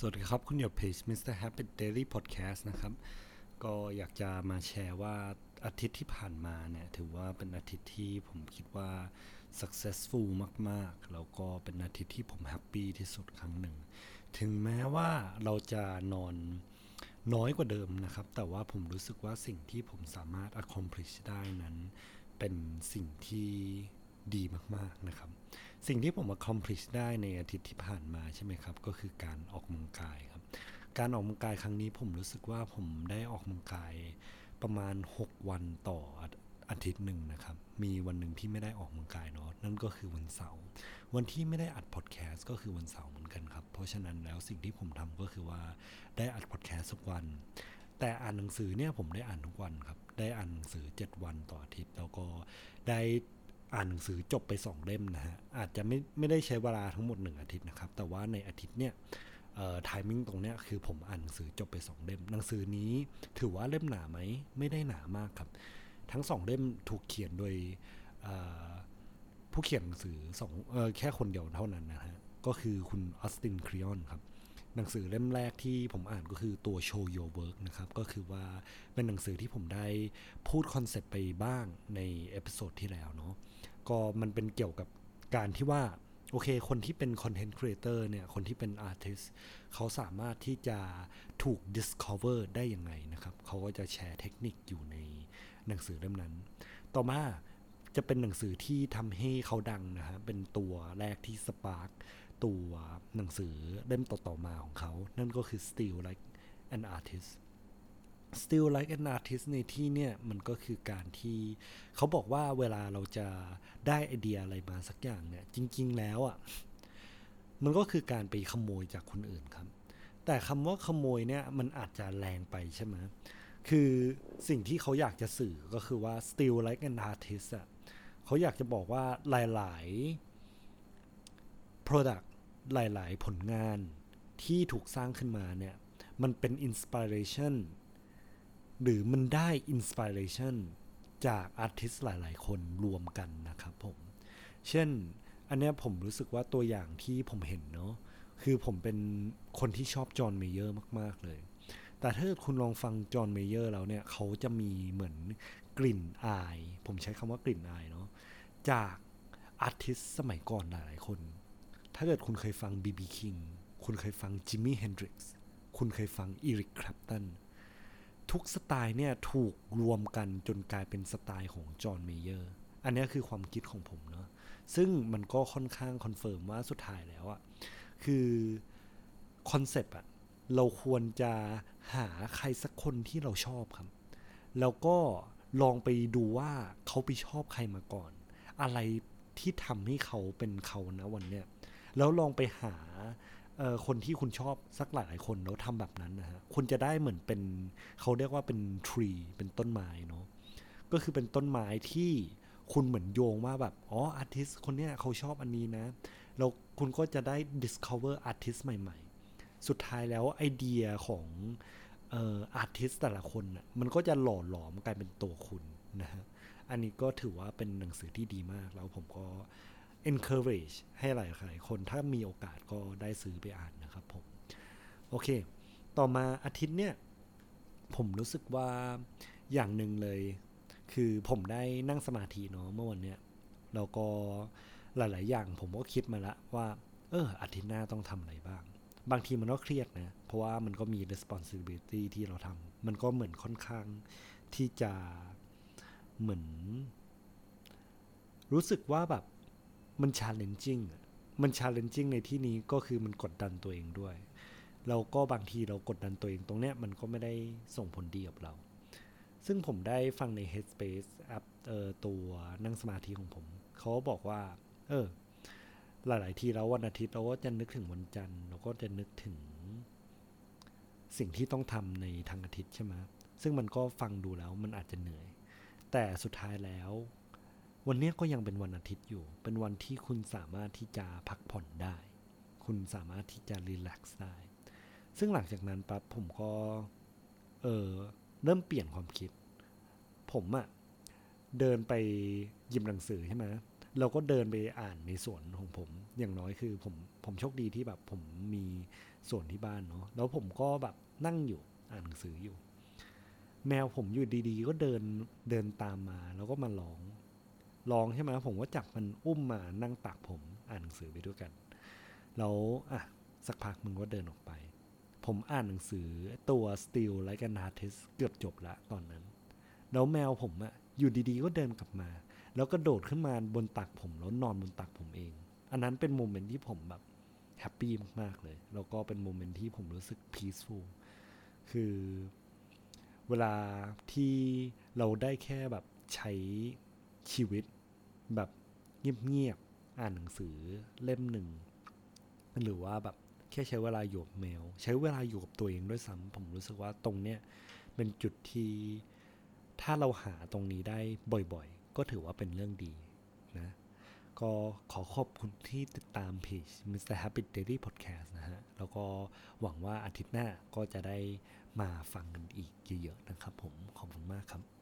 สวัสดีครับ คุณอยู่เพจ Mr. Happy Daily Podcast นะครับ ก็อยากจะมาแชร์ว่าอาทิตย์ที่ผ่านมาเนี่ย ถือว่าเป็นอาทิตย์ที่ผมคิดว่า successful มาก ๆ แล้วก็เป็นอาทิตย์ที่ผมแฮปปี้ที่สุดครั้งหนึ่ง ถึงแม้ว่าเราจะนอนน้อยกว่าเดิมนะครับ แต่ว่าผมรู้สึกว่าสิ่งที่ผมสามารถ accomplish ได้นั้น เป็นสิ่งที่ดีมาก ๆ นะครับ สิ่งที่ผม accomplish ได้ในอาทิตย์ที่ผ่านมาใช่ไหมครับ ก็คือการออกกำลังกายครับ การออกกำลังกายครั้งนี้ผมรู้สึกว่าผมได้ออกกำลังกายประมาณ 6 วันต่ออาทิตย์หนึ่งนะครับ มีวันหนึ่งที่ไม่ได้ออกกำลังกายเนาะนั่นก็คือวันเสาร์วันที่ไม่ได้อัดพอดแคสต์ก็คือวันเสาร์เหมือนกันครับ เพราะฉะนั้นแล้วสิ่งที่ผมทำก็คือว่าได้อัดพอดแคสต์ทุกวัน แต่อ่านหนังสือเนี่ยผมได้อ่านทุกวันครับ ได้อ่านหนังสือ 7 วันต่ออาทิตย์ แล้วก็ได้ อ่านหนังสือจบไป2เล่มนะฮะอาจจะไม่ไม่ได้ใช้เวลาทั้งหมด1อาทิตย์นะครับ แต่ว่าในอาทิตย์เนี่ยเอ่อทมิ่งตรงเนี้ยคือผมอ่านหนังสือจบไป2เล่ม หนังสือนี้ถือว่าเล่มหนาไหมไม่ได้หนามากครับ ทั้ง2เล่มถูกเขียนโดยผู้เขียนหนังสือสองเออแค่คนเดียวเท่านั้นนะฮะก็คือคุณออสตินคริออนครับ หนังสือเล่มแรกที่ผมอ่านก็คือตัว Show Your Work นะครับ ก็คือว่าเป็นหนังสือที่ผมได้พูด concept ไปบ้างใน episode ที่แล้วเนาะก็มันเป็นเกี่ยวกับการที่ว่า โอเค คนที่เป็น content creator เนี่ย คนที่เป็น artist เขาสามารถที่จะถูก discover ได้ยังไงนะครับ เขาก็จะแชร์เทคนิคอยู่ในหนังสือเล่มนั้น ต่อมาจะเป็นหนังสือที่ทำให้เขาดังนะฮะ เป็นตัวแรกที่ spark ตัวหนังสือเล่มต่อๆมาของเขา นั่นก็คือ Still Like an Artist Still Like an Artist ในที่เนี่ยมันก็คือการที่เขาบอกว่าเวลาเราจะได้ไอเดียอะไรมาสักอย่างเนี่ย จริง ๆ แล้วอะ่ะ มันก็คือการไปขโมยจากคนอื่นครับ แต่คำว่าขโมยเนี่ยมันอาจจะแรงไปใช่ไหมคือสิ่งที่เขาอยากจะสื่อก็คือว่า Still Like an Artist อะเขาอยากจะบอกว่าหลาย ๆ Product หลาย ๆ ผลงานที่ถูกสร้างขึ้นมาเนี่ย มันเป็น Inspiration หรือมันได้ Inspiration จาก artist หลาย ๆ คนรวมกันนะครับผม เช่น อันเนี้ยผมรู้สึกว่าตัวอย่างที่ผมเห็นเนาะคือผมเป็นคนที่ชอบจอห์นเมเยอร์มาก ๆ เลย แต่ถ้าคุณลองฟังจอห์นเมเยอร์แล้วเนี่ย เขาจะมีเหมือนกลิ่นอาย ผมใช้คำว่ากลิ่นอายเนาะจาก artist สมัยก่อนหลาย ๆ คน ถ้าเกิดคุณเคยฟัง B.B. King คุณเคยฟังจิมมี่เฮนดริกส์คุณเคยฟัง Eric Clapton ทุกสไตล์เนี่ยถูกรวมกันจนกลายเป็นสไตล์ของจอห์นเมเยอร์ อันนี้คือความคิดของผมเนาะ ซึ่งมันก็ค่อนข้าง confirm ว่าสุดท้ายแล้วอะคือ concept อะเราควรจะหาใครสักคนที่เราชอบครับ แล้วก็ลองไปดูว่าเขาไปชอบใครมาก่อน อะไรที่ทำให้เขาเป็นเขานะวันเนี้ย แล้วลองไปหาคนที่คุณชอบสักหลายคนแล้วทำแบบนั้นนะฮะคุณจะได้เหมือนเป็นเขาเรียกว่าเป็นทรีเป็นต้นไม้เนาะก็คือเป็นต้นไม้ที่คุณเหมือนโยงว่าแบบอ๋ออาร์ติสคนเนี้ยเขาชอบอันนี้นะแล้วคุณก็จะได้ discover artist ใหม่ ๆ สุดท้ายแล้วไอเดียของ artist แต่ละคนน่ะมันก็จะหล่อหลอมกลายเป็นตัวคุณนะฮะอันนี้ก็ถือว่าเป็นหนังสือที่ดีมากแล้วผมก็ encourage ให้หลายๆคนถ้ามีโอกาสก็ได้ซื้อไปอ่านนะครับผม โอเค ต่อมาอาทิตย์เนี่ย ผมรู้สึกว่าอย่างหนึ่งเลย คือผมได้นั่งสมาธิเนาะเมื่อวันเนี้ยแล้วก็หลาย ๆ อย่างผมก็คิดมาละว่า เอออาทิตย์หน้าต้องทำอะไรบ้าง บางทีมันก็เครียดนะ เพราะว่ามันก็มี responsibility ที่เราทำมันก็เหมือนค่อนข้างที่จะเหมือน รู้สึกว่าแบบ มัน challenging อะมัน challenging ในที่นี้ก็คือมันกดดันตัวเองด้วยแล้วก็บางทีเรากดดันตัวเองตรงเนี้ยมันก็ไม่ได้ส่งผลดีกับเรา ซึ่งผมได้ฟังใน Headspace แอปเอ่อตัวนั่งสมาธิของผม เขาบอกว่า เออ หลาย ๆ ทีแล้ววันอาทิตย์เราก็จะนึกถึงวันจันทร์เราก็จะนึกถึง สิ่งที่ต้องทำในทางอาทิตย์ใช่ไหมซึ่งมันก็ฟังดูแล้วมันอาจจะเหนื่อย แต่สุดท้ายแล้ว วันนี้ก็ยังเป็นวันอาทิตย์อยู่ เป็นวันที่คุณสามารถที่จะพักผ่อนได้ คุณสามารถที่จะรีแลกซ์ได้ ซึ่งหลังจากนั้นปั๊บผมก็ เออเริ่มเปลี่ยนความคิด ผมอะเดินไปหยิบหนังสือใช่ไหมเราก็เดินไปอ่านในสวนของผม อย่างน้อยคือผมผมโชคดีที่แบบผมมีสวนที่บ้านเนาะ แล้วผมก็แบบนั่งอยู่อ่านหนังสืออยู่ แมวผมอยู่ดีๆ ก็เดินเดินตามมา แล้วก็มาร้อง ร้องใช่ไหมผมก็จับมันอุ้มมานั่งตักผมอ่านหนังสือไปด้วยกัน แล้วอะสักพักมึงก็เดินออกไป ผมอ่านหนังสือตัว Steal Like an Artist เกือบจบละตอนนั้น แล้วแมวผมอะอยู่ดีๆ ก็เดินกลับมา แล้วก็โดดขึ้นมาบนตักผมแล้วนอนบนตักผมเอง อันนั้นเป็น moment ที่ผมแบบ happy มาก ๆ เลย แล้วก็เป็น moment ที่ผมรู้สึก peaceful คือเวลาที่เราได้แค่แบบใช้ชีวิต แบบเงียบๆ อ่านหนังสือเล่มหนึ่ง หรือว่าแบบแค่ใช้เวลาอยู่กับแมว ใช้เวลาอยู่กับตัวเองด้วยซ้ำผมรู้สึกว่าตรงเนี้ยเป็นจุดที่ถ้าเราหาตรงนี้ได้บ่อยๆ ก็ถือว่าเป็นเรื่องดีนะ ก็ขอขอบคุณที่ติดตามเพจ Mr. Happy Daily Podcast นะฮะ แล้วก็หวังว่าอาทิตย์หน้าก็จะได้มาฟังกันอีกเยอะๆนะครับผม ขอบคุณมากครับ